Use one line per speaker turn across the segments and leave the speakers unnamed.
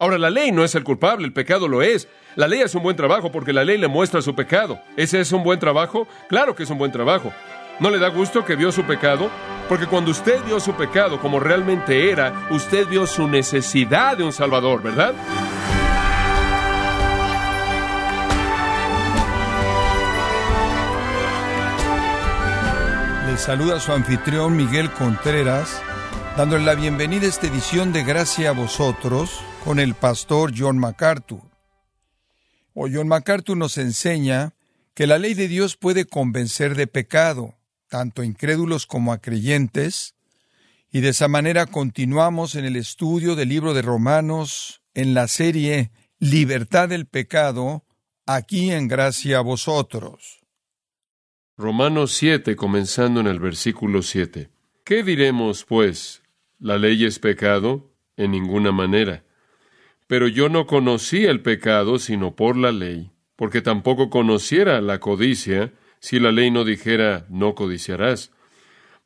Ahora, la ley no es el culpable, el pecado lo es. La ley es un buen trabajo porque la ley le muestra su pecado. ¿Ese es un buen trabajo? Claro que es un buen trabajo. ¿No le da gusto que vio su pecado? Porque cuando usted vio su pecado como realmente era, usted vio su necesidad de un Salvador, ¿verdad?
Le saluda su anfitrión Miguel Contreras, dándole la bienvenida a esta edición de Gracia a vosotros con el pastor John MacArthur. O John MacArthur nos enseña que la ley de Dios puede convencer de pecado, tanto a incrédulos como a creyentes, y de esa manera continuamos en el estudio del libro de Romanos en la serie Libertad del pecado, aquí en Gracia a vosotros.
Romanos 7, comenzando en el versículo 7. ¿Qué diremos, pues? ¿La ley es pecado? En ninguna manera. Pero yo no conocí el pecado sino por la ley, porque tampoco conociera la codicia si la ley no dijera no codiciarás.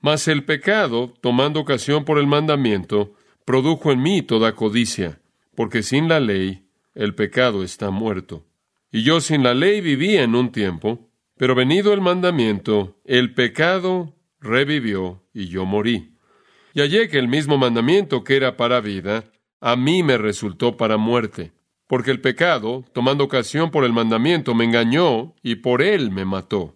Mas el pecado, tomando ocasión por el mandamiento, produjo en mí toda codicia, porque sin la ley el pecado está muerto. Y yo sin la ley vivía en un tiempo, pero venido el mandamiento, el pecado revivió y yo morí. Y hallé que el mismo mandamiento que era para vida, a mí me resultó para muerte, porque el pecado, tomando ocasión por el mandamiento, me engañó y por él me mató.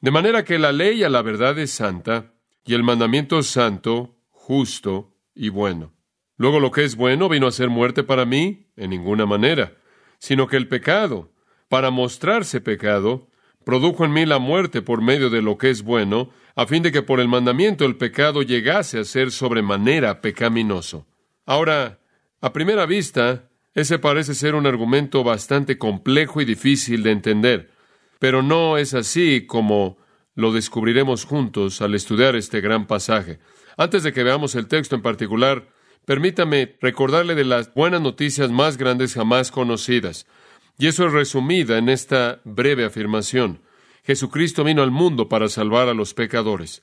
De manera que la ley a la verdad es santa, y el mandamiento santo, justo y bueno. Luego lo que es bueno vino a ser muerte para mí, en ninguna manera, sino que el pecado, para mostrarse pecado, produjo en mí la muerte por medio de lo que es bueno, a fin de que por el mandamiento el pecado llegase a ser sobremanera pecaminoso. Ahora, a primera vista, ese parece ser un argumento bastante complejo y difícil de entender, pero no es así como lo descubriremos juntos al estudiar este gran pasaje. Antes de que veamos el texto en particular, permítame recordarle de las buenas noticias más grandes jamás conocidas. Y eso es resumida en esta breve afirmación. Jesucristo vino al mundo para salvar a los pecadores.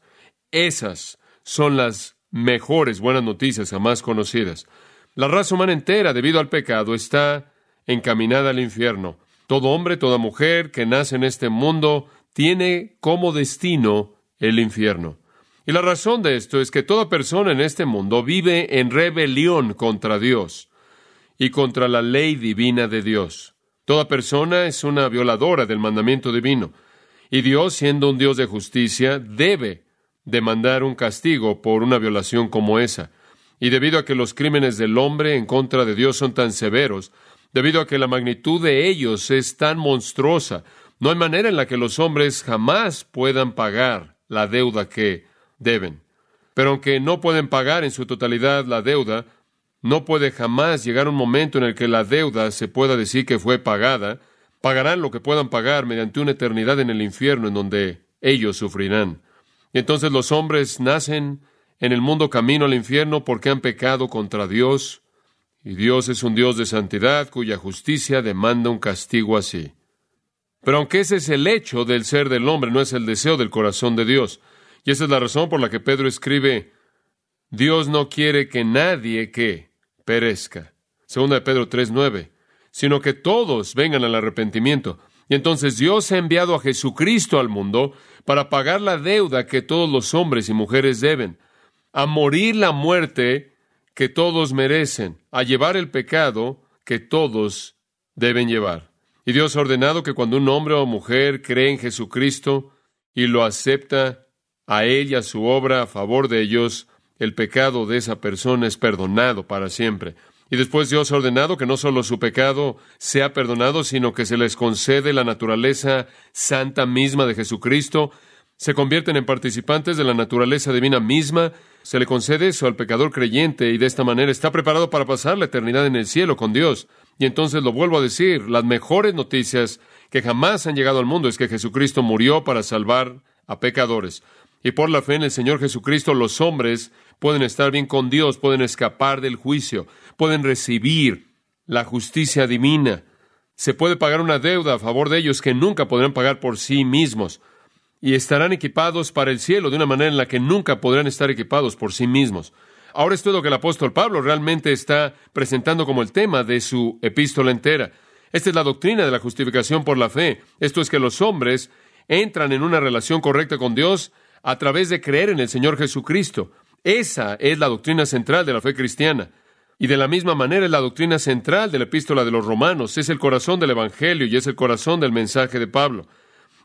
Esas son las mejores buenas noticias jamás conocidas. La raza humana entera, debido al pecado, está encaminada al infierno. Todo hombre, toda mujer que nace en este mundo tiene como destino el infierno. Y la razón de esto es que toda persona en este mundo vive en rebelión contra Dios y contra la ley divina de Dios. Toda persona es una violadora del mandamiento divino. Y Dios, siendo un Dios de justicia, debe demandar un castigo por una violación como esa. Y debido a que los crímenes del hombre en contra de Dios son tan severos, debido a que la magnitud de ellos es tan monstruosa, no hay manera en la que los hombres jamás puedan pagar la deuda que deben. Pero aunque no pueden pagar en su totalidad la deuda, no puede jamás llegar un momento en el que la deuda se pueda decir que fue pagada. Pagarán lo que puedan pagar mediante una eternidad en el infierno en donde ellos sufrirán. Y entonces los hombres nacen en el mundo camino al infierno porque han pecado contra Dios, y Dios es un Dios de santidad cuya justicia demanda un castigo así. Pero aunque ese es el hecho del ser del hombre, no es el deseo del corazón de Dios. Y esa es la razón por la que Pedro escribe, Dios no quiere que nadie que perezca. Segunda de Pedro 3:9, sino que todos vengan al arrepentimiento. Y entonces Dios ha enviado a Jesucristo al mundo para pagar la deuda que todos los hombres y mujeres deben, a morir la muerte que todos merecen, a llevar el pecado que todos deben llevar. Y Dios ha ordenado que cuando un hombre o mujer cree en Jesucristo y lo acepta a él y a su obra a favor de ellos, el pecado de esa persona es perdonado para siempre. Y después Dios ha ordenado que no solo su pecado sea perdonado, sino que se les concede la naturaleza santa misma de Jesucristo, se convierten en participantes de la naturaleza divina misma, se le concede eso al pecador creyente y de esta manera está preparado para pasar la eternidad en el cielo con Dios. Y entonces lo vuelvo a decir, las mejores noticias que jamás han llegado al mundo es que Jesucristo murió para salvar a pecadores. Y por la fe en el Señor Jesucristo los hombres pueden estar bien con Dios, pueden escapar del juicio, pueden recibir la justicia divina. Se puede pagar una deuda a favor de ellos que nunca podrán pagar por sí mismos. Y estarán equipados para el cielo de una manera en la que nunca podrán estar equipados por sí mismos. Ahora esto es lo que el apóstol Pablo realmente está presentando como el tema de su epístola entera. Esta es la doctrina de la justificación por la fe. Esto es que los hombres entran en una relación correcta con Dios a través de creer en el Señor Jesucristo. Esa es la doctrina central de la fe cristiana. Y de la misma manera es la doctrina central de la epístola de los romanos, es el corazón del Evangelio y es el corazón del mensaje de Pablo.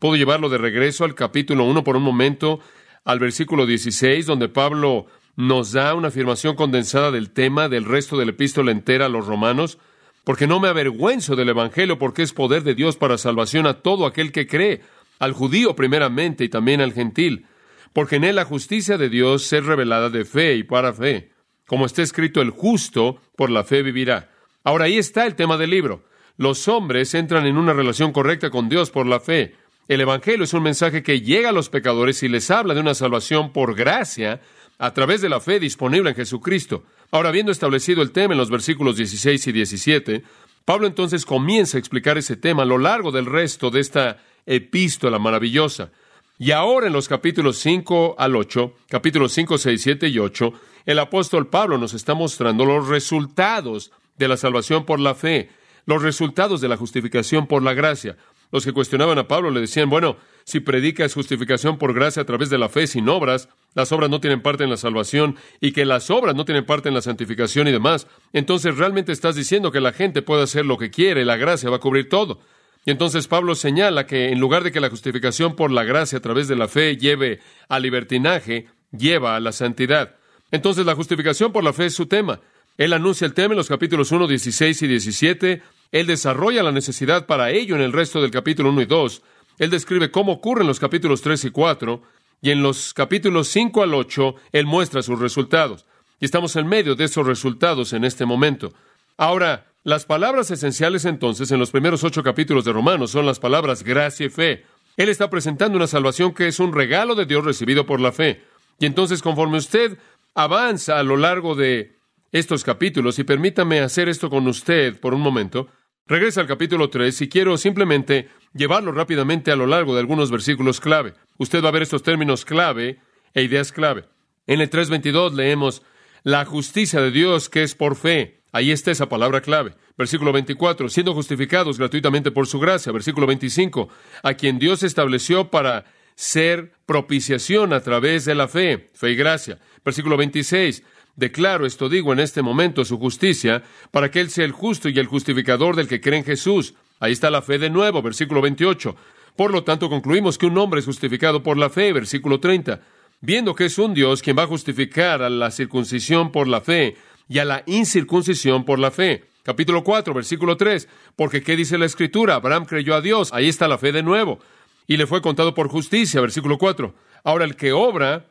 Puedo llevarlo de regreso al capítulo 1 por un momento, al versículo 16, donde Pablo nos da una afirmación condensada del tema del resto de la epístola entera a los romanos, porque no me avergüenzo del Evangelio, porque es poder de Dios para salvación a todo aquel que cree, al judío primeramente y también al gentil, porque en él la justicia de Dios es revelada de fe y para fe. Como está escrito, el justo por la fe vivirá. Ahora ahí está el tema del libro. Los hombres entran en una relación correcta con Dios por la fe. El Evangelio es un mensaje que llega a los pecadores y les habla de una salvación por gracia a través de la fe disponible en Jesucristo. Ahora, habiendo establecido el tema en los versículos 16 y 17, Pablo entonces comienza a explicar ese tema a lo largo del resto de esta epístola maravillosa. Y ahora en los capítulos 5 al 8, capítulos 5, 6, 7 y 8, el apóstol Pablo nos está mostrando los resultados de la salvación por la fe, los resultados de la justificación por la gracia. Los que cuestionaban a Pablo le decían, bueno, si predicas justificación por gracia a través de la fe sin obras, las obras no tienen parte en la salvación y que las obras no tienen parte en la santificación y demás, entonces realmente estás diciendo que la gente puede hacer lo que quiere, la gracia va a cubrir todo. Y entonces Pablo señala que en lugar de que la justificación por la gracia a través de la fe lleve al libertinaje, lleva a la santidad. Entonces la justificación por la fe es su tema. Él anuncia el tema en los capítulos 1, 16 y 17. Él desarrolla la necesidad para ello en el resto del capítulo 1 y 2. Él describe cómo ocurre en los capítulos 3 y 4. Y en los capítulos 5 al 8, Él muestra sus resultados. Y estamos en medio de esos resultados en este momento. Ahora, las palabras esenciales entonces en los primeros ocho capítulos de Romanos son las palabras gracia y fe. Él está presentando una salvación que es un regalo de Dios recibido por la fe. Y entonces, conforme usted avanza a lo largo de estos capítulos, y permítame hacer esto con usted por un momento, regresa al capítulo 3 y quiero simplemente llevarlo rápidamente a lo largo de algunos versículos clave. Usted va a ver estos términos clave e ideas clave. En el 3.22 leemos la justicia de Dios que es por fe. Ahí está esa palabra clave. Versículo 24, siendo justificados gratuitamente por su gracia. Versículo 25, a quien Dios estableció para ser propiciación a través de la fe, fe y gracia. Versículo 26, declaro esto digo en este momento su justicia, para que Él sea el justo y el justificador del que cree en Jesús. Ahí está la fe de nuevo, versículo 28. Por lo tanto, concluimos que un hombre es justificado por la fe, versículo 30. Viendo que es un Dios quien va a justificar a la circuncisión por la fe, y a la incircuncisión por la fe. Capítulo 4, versículo 3. Porque ¿qué dice la Escritura? Abraham creyó a Dios. Ahí está la fe de nuevo. Y le fue contado por justicia. Versículo 4. Ahora el que obra,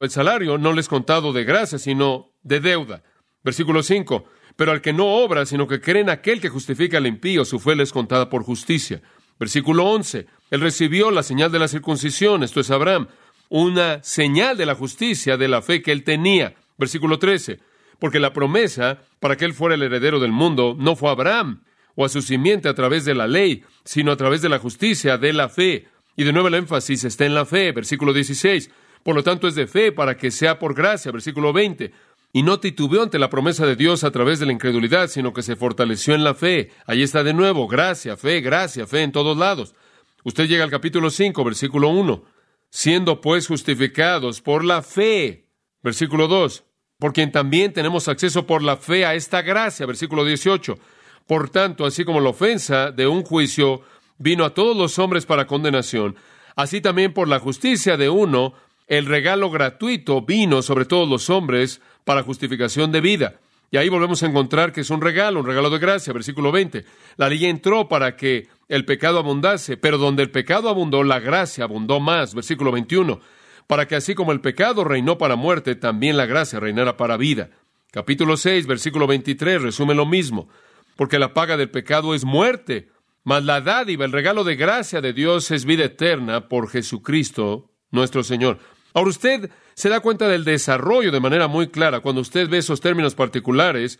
el salario no le es contado de gracia, sino de deuda. Versículo 5. Pero al que no obra, sino que cree en aquel que justifica al impío, su fe le es contada por justicia. Versículo 11. Él recibió la señal de la circuncisión, esto es Abraham, una señal de la justicia de la fe que él tenía. Versículo 13 porque la promesa para que él fuera el heredero del mundo no fue a Abraham o a su simiente a través de la ley, sino a través de la justicia, de la fe. Y de nuevo el énfasis está en la fe, versículo 16. Por lo tanto es de fe para que sea por gracia, versículo 20. Y no titubeó ante la promesa de Dios a través de la incredulidad, sino que se fortaleció en la fe. Ahí está de nuevo, gracia, fe, gracia, fe en todos lados. Usted llega al capítulo 5, versículo 1. Siendo pues justificados por la fe. Versículo 2 por quien también tenemos acceso por la fe a esta gracia, versículo 18. Por tanto, así como la ofensa de un juicio vino a todos los hombres para condenación, así también por la justicia de uno, el regalo gratuito vino sobre todos los hombres para justificación de vida. Y ahí volvemos a encontrar que es un regalo, un regalo de gracia, versículo 20. La ley entró para que el pecado abundase, pero donde el pecado abundó, la gracia abundó más, versículo 21 para que así como el pecado reinó para muerte, también la gracia reinara para vida. Capítulo 6, versículo 23 resume lo mismo, porque la paga del pecado es muerte, mas la dádiva, el regalo de gracia de Dios es vida eterna por Jesucristo nuestro Señor. Ahora usted se da cuenta del desarrollo de manera muy clara cuando usted ve esos términos particulares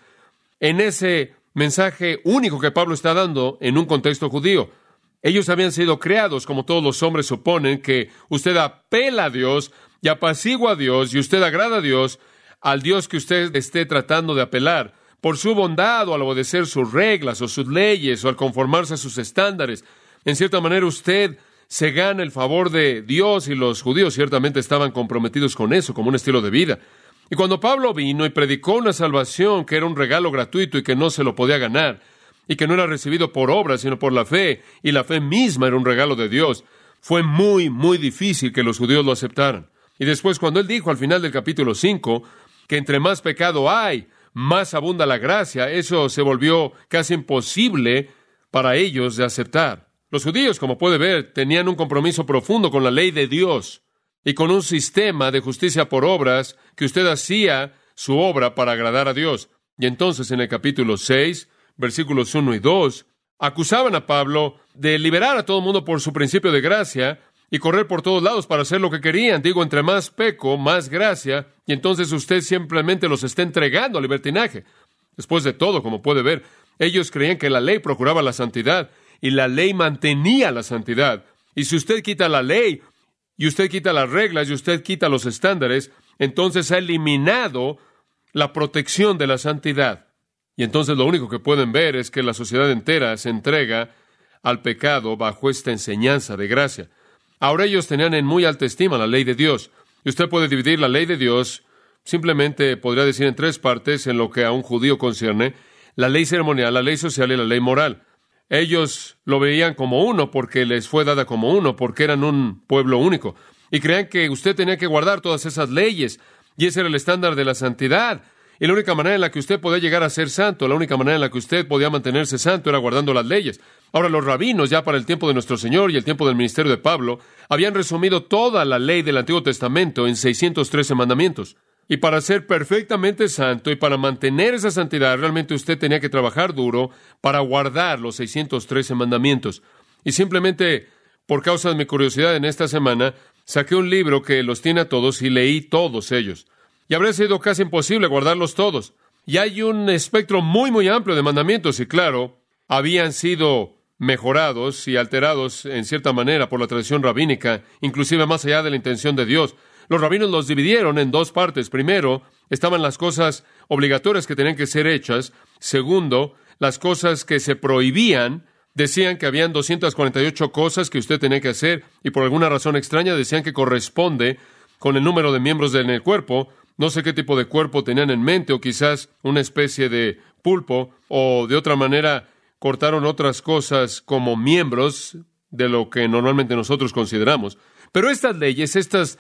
en ese mensaje único que Pablo está dando en un contexto judío. Ellos habían sido creados, como todos los hombres suponen, que usted apela a Dios y apacigua a Dios y usted agrada a Dios al Dios que usted esté tratando de apelar, por su bondad o al obedecer sus reglas o sus leyes o al conformarse a sus estándares. En cierta manera usted se gana el favor de Dios y los judíos ciertamente estaban comprometidos con eso como un estilo de vida. Y cuando Pablo vino y predicó una salvación que era un regalo gratuito y que no se lo podía ganar, y que no era recibido por obra, sino por la fe, y la fe misma era un regalo de Dios, fue muy, muy difícil que los judíos lo aceptaran. Y después, cuando él dijo al final del capítulo 5 que entre más pecado hay, más abunda la gracia, eso se volvió casi imposible para ellos de aceptar. Los judíos, como puede ver, tenían un compromiso profundo con la ley de Dios y con un sistema de justicia por obras que usted hacía su obra para agradar a Dios. Y entonces en el capítulo 6, versículos 1 y 2, acusaban a Pablo de liberar a todo el mundo por su principio de gracia y correr por todos lados para hacer lo que querían. Digo, entre más peco, más gracia, y entonces usted simplemente los está entregando al libertinaje. Después de todo, como puede ver, ellos creían que la ley procuraba la santidad y la ley mantenía la santidad. Y si usted quita la ley y usted quita las reglas y usted quita los estándares, entonces ha eliminado la protección de la santidad. Y entonces lo único que pueden ver es que la sociedad entera se entrega al pecado bajo esta enseñanza de gracia. Ahora ellos tenían en muy alta estima la ley de Dios. Y usted puede dividir la ley de Dios, simplemente podría decir en tres partes en lo que a un judío concierne, la ley ceremonial, la ley social y la ley moral. Ellos lo veían como uno porque les fue dada como uno, porque eran un pueblo único. Y creían que usted tenía que guardar todas esas leyes. Y ese era el estándar de la santidad. Y la única manera en la que usted podía llegar a ser santo, la única manera en la que usted podía mantenerse santo era guardando las leyes. Ahora los rabinos, ya para el tiempo de nuestro Señor y el tiempo del ministerio de Pablo, habían resumido toda la ley del Antiguo Testamento en 613 mandamientos. Y para ser perfectamente santo y para mantener esa santidad, realmente usted tenía que trabajar duro para guardar los 613 mandamientos. Y simplemente por causa de mi curiosidad en esta semana, saqué un libro que los tiene a todos y leí todos ellos. Y habría sido casi imposible guardarlos todos. Y hay un espectro muy, muy amplio de mandamientos y claro, habían sido mejorados y alterados en cierta manera por la tradición rabínica, inclusive más allá de la intención de Dios. Los rabinos los dividieron en dos partes. Primero, estaban las cosas obligatorias que tenían que ser hechas. Segundo, las cosas que se prohibían. Decían que habían 248 cosas que usted tenía que hacer y por alguna razón extraña decían que corresponde con el número de miembros del cuerpo. No sé qué tipo de cuerpo tenían en mente o quizás una especie de pulpo o de otra manera cortaron otras cosas como miembros de lo que normalmente nosotros consideramos. Pero estas leyes, estas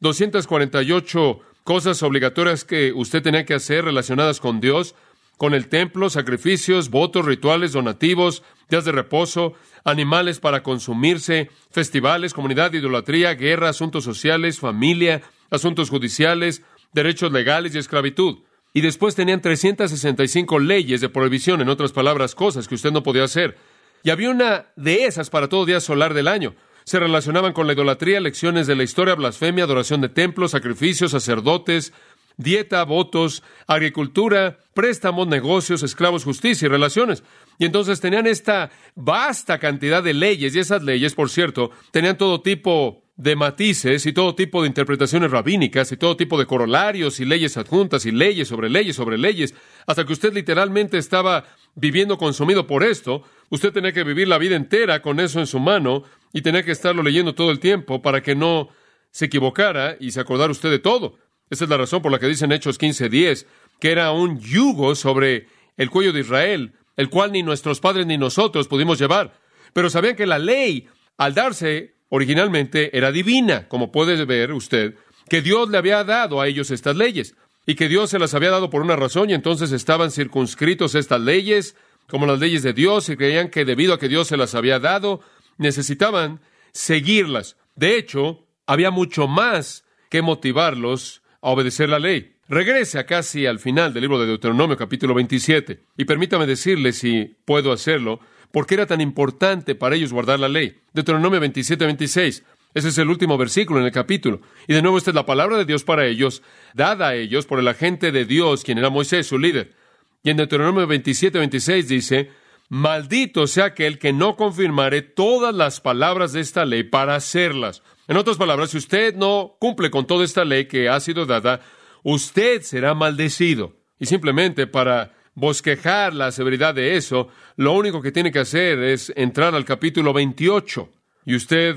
248 cosas obligatorias que usted tenía que hacer relacionadas con Dios, con el templo, sacrificios, votos, rituales, donativos, días de reposo, animales para consumirse, festivales, comunidad, idolatría, guerra, asuntos sociales, familia, asuntos judiciales, derechos legales y esclavitud. Y después tenían 365 leyes de prohibición, en otras palabras, cosas que usted no podía hacer. Y había una de esas para todo día solar del año se relacionaban con la idolatría, lecciones de la historia, blasfemia, adoración de templos, sacrificios, sacerdotes, dieta, votos, agricultura, préstamos, negocios, esclavos, justicia y relaciones. Y entonces tenían esta vasta cantidad de leyes, y esas leyes, por cierto, tenían todo tipo de matices y todo tipo de interpretaciones rabínicas y todo tipo de corolarios y leyes adjuntas y leyes sobre leyes sobre leyes, hasta que usted literalmente estaba viviendo consumido por esto, usted tenía que vivir la vida entera con eso en su mano y tenía que estarlo leyendo todo el tiempo para que no se equivocara y se acordara usted de todo. Esa es la razón por la que dicen Hechos 15:10 que era un yugo sobre el cuello de Israel, el cual ni nuestros padres ni nosotros pudimos llevar. Pero sabían que la ley, al darse originalmente era divina, como puede ver usted, que Dios le había dado a ellos estas leyes y que Dios se las había dado por una razón y entonces estaban circunscritos estas leyes como las leyes de Dios y creían que debido a que Dios se las había dado, necesitaban seguirlas. De hecho, había mucho más que motivarlos a obedecer la ley. Regrese a casi al final del libro de Deuteronomio capítulo 27 y permítame decirle si puedo hacerlo, ¿Por qué era tan importante para ellos guardar la ley? Deuteronomio 27, 26. Ese es el último versículo en el capítulo. Y de nuevo esta es la palabra de Dios para ellos, dada a ellos por el agente de Dios, quien era Moisés, su líder. Y en Deuteronomio 27, 26 dice, Maldito sea aquel que no confirmare todas las palabras de esta ley para hacerlas. En otras palabras, si usted no cumple con toda esta ley que ha sido dada, usted será maldecido. Y simplemente para bosquejar la severidad de eso, lo único que tiene que hacer es entrar al capítulo 28 y usted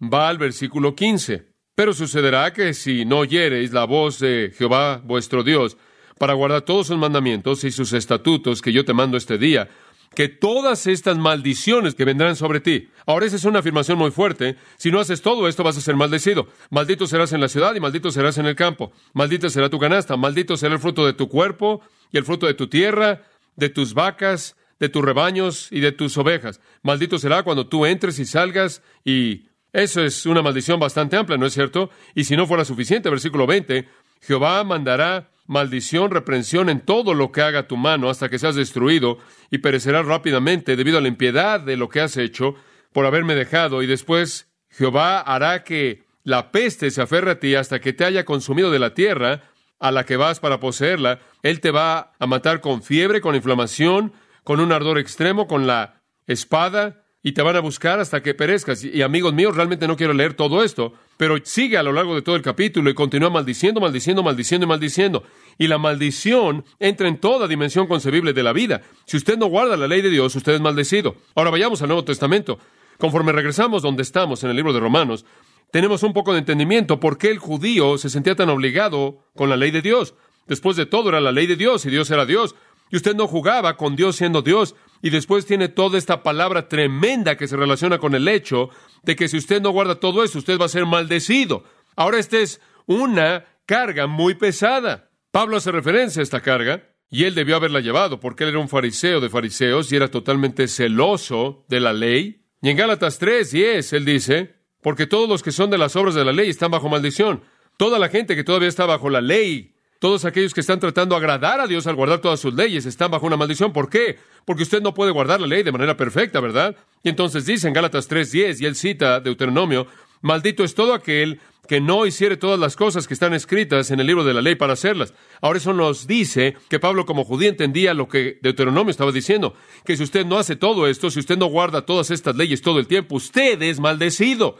va al versículo 15. Pero sucederá que si no oyereis la voz de Jehová vuestro Dios, para guardar todos sus mandamientos y sus estatutos que yo te mando este día, que todas estas maldiciones que vendrán sobre ti. Ahora esa es una afirmación muy fuerte. Si no haces todo esto vas a ser maldecido. Maldito serás en la ciudad y maldito serás en el campo. Maldita será tu canasta. Maldito será el fruto de tu cuerpo y el fruto de tu tierra, de tus vacas, de tus rebaños y de tus ovejas. Maldito será cuando tú entres y salgas y eso es una maldición bastante amplia, ¿no es cierto? Y si no fuera suficiente, versículo 20, Jehová mandará maldición, reprensión en todo lo que haga tu mano hasta que seas destruido y perecerás rápidamente debido a la impiedad de lo que has hecho por haberme dejado. Y después Jehová hará que la peste se aferre a ti hasta que te haya consumido de la tierra a la que vas para poseerla. Él te va a matar con fiebre, con inflamación, con un ardor extremo, con la espada, y te van a buscar hasta que perezcas. Y amigos míos, realmente no quiero leer todo esto, pero sigue a lo largo de todo el capítulo y continúa maldiciendo, maldiciendo, maldiciendo y maldiciendo. Y la maldición entra en toda dimensión concebible de la vida. Si usted no guarda la ley de Dios, usted es maldecido. Ahora vayamos al Nuevo Testamento. Conforme regresamos donde estamos en el libro de Romanos, tenemos un poco de entendimiento por qué el judío se sentía tan obligado con la ley de Dios. Después de todo era la ley de Dios y Dios era Dios. Y usted no jugaba con Dios siendo Dios. Y después tiene toda esta palabra tremenda que se relaciona con el hecho de que si usted no guarda todo eso, usted va a ser maldecido. Ahora esta es una carga muy pesada. Pablo hace referencia a esta carga y él debió haberla llevado porque él era un fariseo de fariseos y era totalmente celoso de la ley. Y en Gálatas 3, 10, él dice, porque todos los que son de las obras de la ley están bajo maldición. Toda la gente que todavía está bajo la ley todos aquellos que están tratando de agradar a Dios al guardar todas sus leyes están bajo una maldición. ¿Por qué? Porque usted no puede guardar la ley de manera perfecta, ¿verdad? Y entonces dice en Gálatas 3:10, y él cita Deuteronomio, maldito es todo aquel que no hiciere todas las cosas que están escritas en el libro de la ley para hacerlas. Ahora eso nos dice que Pablo como judío entendía lo que Deuteronomio estaba diciendo, que si usted no hace todo esto, si usted no guarda todas estas leyes todo el tiempo, usted es maldecido.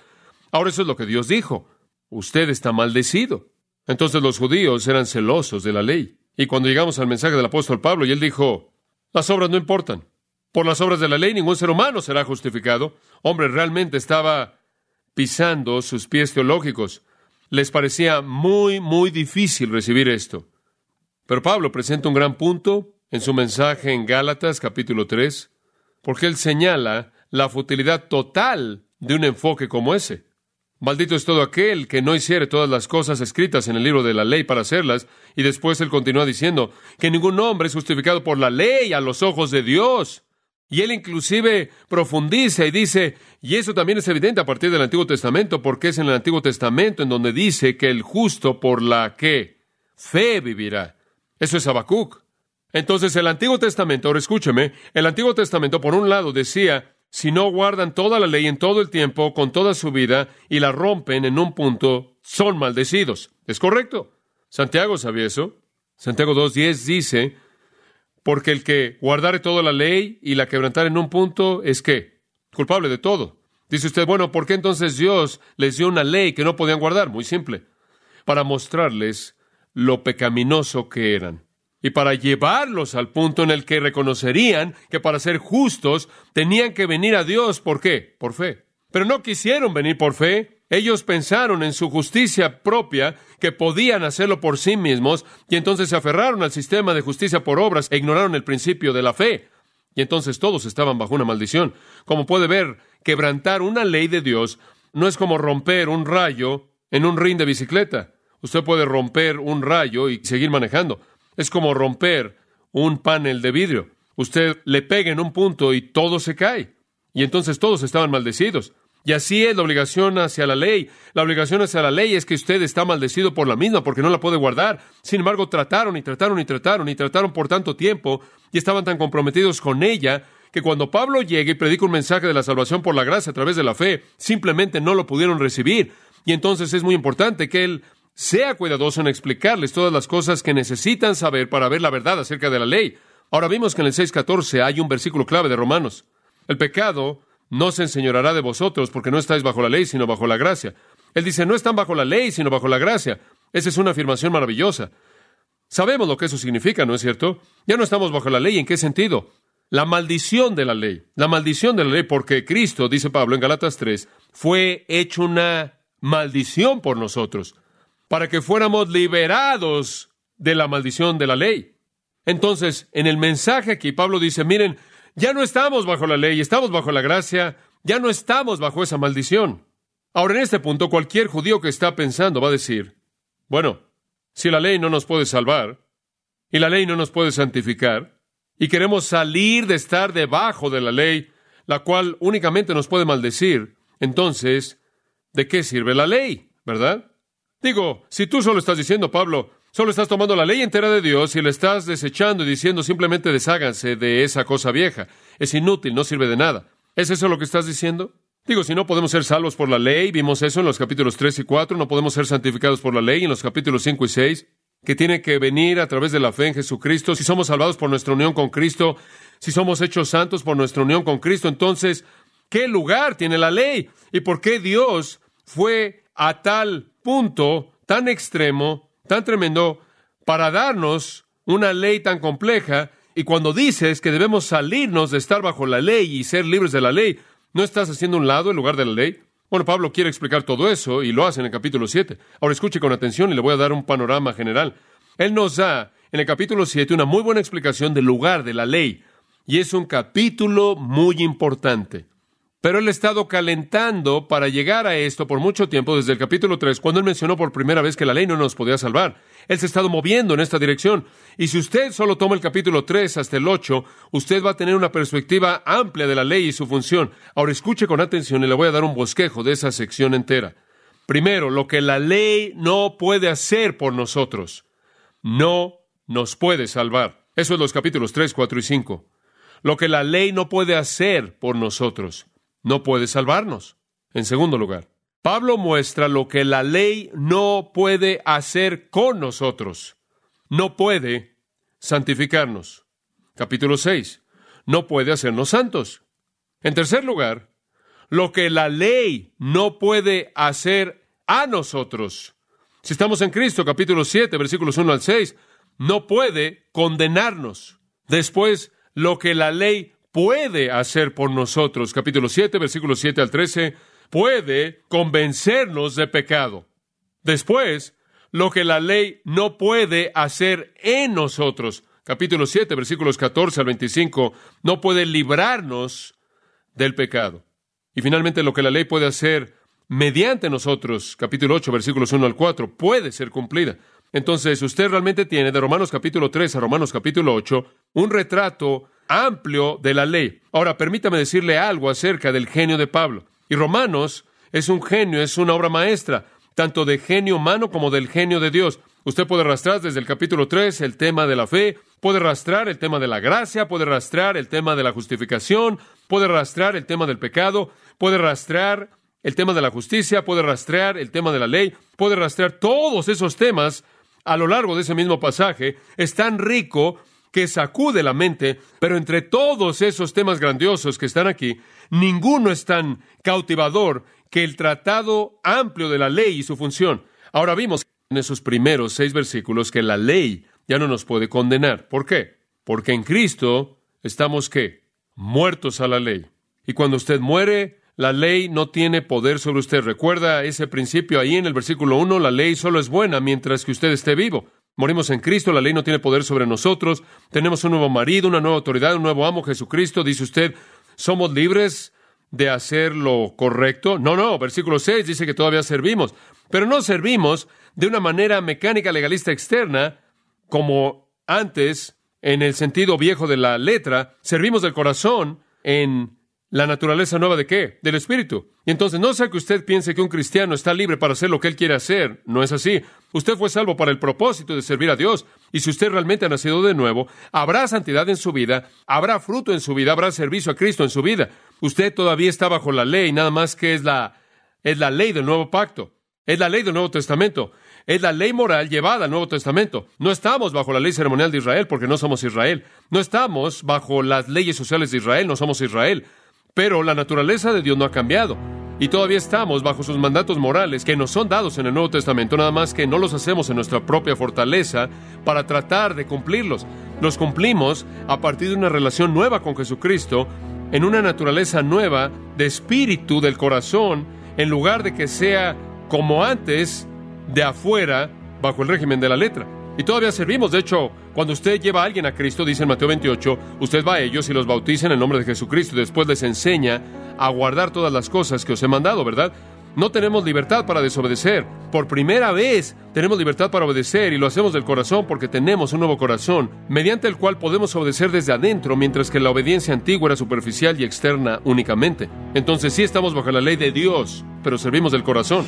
Ahora eso es lo que Dios dijo. Usted está maldecido. Entonces los judíos eran celosos de la ley. Y cuando llegamos al mensaje del apóstol Pablo, y él dijo, las obras no importan. Por las obras de la ley ningún ser humano será justificado. Hombre, realmente estaba pisando sus pies teológicos. Les parecía muy, muy difícil recibir esto. Pero Pablo presenta un gran punto en su mensaje en Gálatas capítulo 3, porque él señala la futilidad total de un enfoque como ese. Maldito es todo aquel que no hiciere todas las cosas escritas en el libro de la ley para hacerlas. Y después él continúa diciendo que ningún hombre es justificado por la ley a los ojos de Dios. Y él inclusive profundiza y dice, y eso también es evidente a partir del Antiguo Testamento, porque es en el Antiguo Testamento en donde dice que el justo por la que fe vivirá. Eso es Habacuc. Entonces el Antiguo Testamento, ahora escúcheme, el Antiguo Testamento por un lado decía si no guardan toda la ley en todo el tiempo, con toda su vida, y la rompen en un punto, son maldecidos. ¿Es correcto? Santiago sabía eso. Santiago 2.10 dice, porque el que guardare toda la ley y la quebrantare en un punto es que culpable de todo. Dice usted, bueno, ¿por qué entonces Dios les dio una ley que no podían guardar? Muy simple, para mostrarles lo pecaminoso que eran y para llevarlos al punto en el que reconocerían que para ser justos tenían que venir a Dios. ¿Por qué? Por fe. Pero no quisieron venir por fe. Ellos pensaron en su justicia propia, que podían hacerlo por sí mismos, y entonces se aferraron al sistema de justicia por obras e ignoraron el principio de la fe. Y entonces todos estaban bajo una maldición. Como puede ver, quebrantar una ley de Dios no es como romper un rayo en un ring de bicicleta. Usted puede romper un rayo y seguir manejando. Es como romper un panel de vidrio. Usted le pega en un punto y todo se cae. Y entonces todos estaban maldecidos. Y así es la obligación hacia la ley. La obligación hacia la ley es que usted está maldecido por la misma, porque no la puede guardar. Sin embargo, trataron y trataron y trataron y trataron por tanto tiempo y estaban tan comprometidos con ella que cuando Pablo llega y predica un mensaje de la salvación por la gracia a través de la fe, simplemente no lo pudieron recibir. Y entonces es muy importante que él sea cuidadoso en explicarles todas las cosas que necesitan saber para ver la verdad acerca de la ley. Ahora vimos que en el 6.14 hay un versículo clave de Romanos. El pecado no se enseñorará de vosotros porque no estáis bajo la ley, sino bajo la gracia. Él dice, no están bajo la ley, sino bajo la gracia. Esa es una afirmación maravillosa. Sabemos lo que eso significa, ¿no es cierto? Ya no estamos bajo la ley. ¿En qué sentido? La maldición de la ley. La maldición de la ley porque Cristo, dice Pablo en Galatas 3, fue hecho una maldición por nosotros, para que fuéramos liberados de la maldición de la ley. Entonces, en el mensaje aquí, Pablo dice, miren, ya no estamos bajo la ley, estamos bajo la gracia, ya no estamos bajo esa maldición. Ahora, en este punto, cualquier judío que está pensando va a decir, bueno, si la ley no nos puede salvar, y la ley no nos puede santificar, y queremos salir de estar debajo de la ley, la cual únicamente nos puede maldecir, entonces, ¿de qué sirve la ley? ¿Verdad? Digo, si tú solo estás diciendo, Pablo, solo estás tomando la ley entera de Dios y la estás desechando y diciendo simplemente desháganse de esa cosa vieja, es inútil, no sirve de nada. ¿Es eso lo que estás diciendo? Digo, si no podemos ser salvos por la ley, vimos eso en los capítulos 3 y 4, no podemos ser santificados por la ley en los capítulos 5 y 6, que tiene que venir a través de la fe en Jesucristo, si somos salvados por nuestra unión con Cristo, si somos hechos santos por nuestra unión con Cristo, entonces, ¿qué lugar tiene la ley? ¿Y por qué Dios fue a tal punto, tan extremo, tan tremendo, para darnos una ley tan compleja? Y cuando dices que debemos salirnos de estar bajo la ley y ser libres de la ley, ¿No estás haciendo un lado en lugar de la ley? Bueno, Pablo quiere explicar todo eso y lo hace en el capítulo 7. Ahora escuche con atención y le voy a dar un panorama general. Él nos da en el capítulo 7 una muy buena explicación del lugar de la ley y es un capítulo muy importante. Pero él ha estado calentando para llegar a esto por mucho tiempo, desde el capítulo 3, cuando él mencionó por primera vez que la ley no nos podía salvar. Él se ha estado moviendo en esta dirección. Y si usted solo toma el capítulo 3 hasta el 8, usted va a tener una perspectiva amplia de la ley y su función. Ahora escuche con atención y le voy a dar un bosquejo de esa sección entera. Primero, lo que la ley no puede hacer por nosotros. No nos puede salvar. Eso es los capítulos 3, 4 y 5. Lo que la ley no puede hacer por nosotros no puede salvarnos. En segundo lugar, Pablo muestra lo que la ley no puede hacer con nosotros. No puede santificarnos. Capítulo 6. No puede hacernos santos. En tercer lugar, lo que la ley no puede hacer a nosotros. Si estamos en Cristo, capítulo 7, versículos 1 al 6, no puede condenarnos. Después, lo que la ley puede hacer por nosotros. Capítulo 7, versículos 7 al 13, puede convencernos de pecado. Después, lo que la ley no puede hacer en nosotros. Capítulo 7, versículos 14 al 25, no puede librarnos del pecado. Y finalmente, lo que la ley puede hacer mediante nosotros, capítulo 8, versículos 1 al 4, puede ser cumplida. Entonces, usted realmente tiene de Romanos capítulo 3 a Romanos capítulo 8 un retrato amplio de la ley. Ahora, permítame decirle algo acerca del genio de Pablo. Y Romanos es un genio, es una obra maestra, tanto de genio humano como del genio de Dios. Usted puede rastrar desde el capítulo 3 el tema de la fe, puede rastrar el tema de la gracia, puede rastrar el tema de la justificación, puede rastrar el tema del pecado, puede rastrar el tema de la justicia, puede rastrear el tema de la ley, puede rastrear todos esos temas a lo largo de ese mismo pasaje. Es tan rico que sacude la mente, pero entre todos esos temas grandiosos que están aquí, ninguno es tan cautivador que el tratado amplio de la ley y su función. Ahora vimos en esos primeros seis versículos que la ley ya no nos puede condenar. ¿Por qué? Porque en Cristo estamos qué? Muertos a la ley. Y cuando usted muere, la ley no tiene poder sobre usted. Recuerda ese principio ahí en el versículo 1, la ley solo es buena mientras que usted esté vivo. Morimos en Cristo, la ley no tiene poder sobre nosotros, tenemos un nuevo marido, una nueva autoridad, un nuevo amo, Jesucristo. Dice usted, ¿somos libres de hacer lo correcto? No, no, versículo 6 dice que todavía servimos, pero no servimos de una manera mecánica legalista externa como antes, en el sentido viejo de la letra, servimos del corazón en la naturaleza nueva de qué? Del Espíritu. Y entonces no sea que usted piense que un cristiano está libre para hacer lo que él quiere hacer. No es así. Usted fue salvo para el propósito de servir a Dios. Y si usted realmente ha nacido de nuevo, habrá santidad en su vida, habrá fruto en su vida, habrá servicio a Cristo en su vida. Usted todavía está bajo la ley, nada más que es la, es la ley del nuevo pacto. Es la ley del Nuevo Testamento. Es la ley moral llevada al Nuevo Testamento. No estamos bajo la ley ceremonial de Israel porque no somos Israel. No estamos bajo las leyes sociales de Israel, no somos Israel. Pero la naturaleza de Dios no ha cambiado. y todavía estamos bajo sus mandatos morales que nos son dados en el Nuevo Testamento, nada más que no los hacemos en nuestra propia fortaleza para tratar de cumplirlos. Los cumplimos a partir de una relación nueva con Jesucristo, en una naturaleza nueva de espíritu del corazón, en lugar de que sea como antes, de afuera, bajo el régimen de la letra. Y todavía servimos. De hecho, cuando usted lleva a alguien a Cristo, dice en Mateo 28, usted va a ellos y los bautiza en el nombre de Jesucristo y después les enseña a guardar todas las cosas que os he mandado, ¿verdad? No tenemos libertad para desobedecer. Por primera vez tenemos libertad para obedecer y lo hacemos del corazón porque tenemos un nuevo corazón, mediante el cual podemos obedecer desde adentro, mientras que la obediencia antigua era superficial y externa únicamente. Entonces sí estamos bajo la ley de Dios, pero servimos del corazón.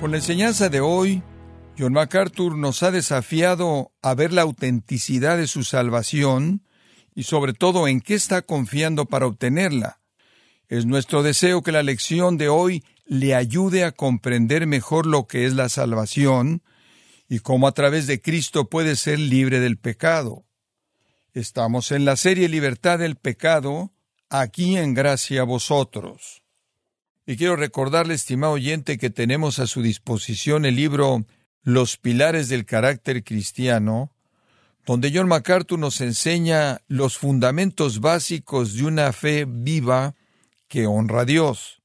Con la enseñanza de hoy, John MacArthur nos ha desafiado a ver la autenticidad de su salvación y sobre todo en qué está confiando para obtenerla. Es nuestro deseo que la lección de hoy le ayude a comprender mejor lo que es la salvación y cómo a través de Cristo puede ser libre del pecado. Estamos en la serie Libertad del Pecado, aquí en gracia a vosotros. Y quiero recordarle, estimado oyente, que tenemos a su disposición el libro los pilares del carácter cristiano, donde John MacArthur nos enseña los fundamentos básicos de una fe viva que honra a Dios.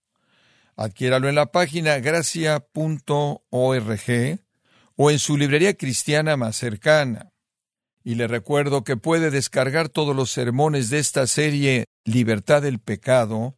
Adquiéralo en la página gracia.org o en su librería cristiana más cercana. Y le recuerdo que puede descargar todos los sermones de esta serie Libertad del Pecado,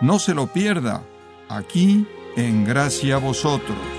No se lo pierda, aquí en Gracia Vosotros.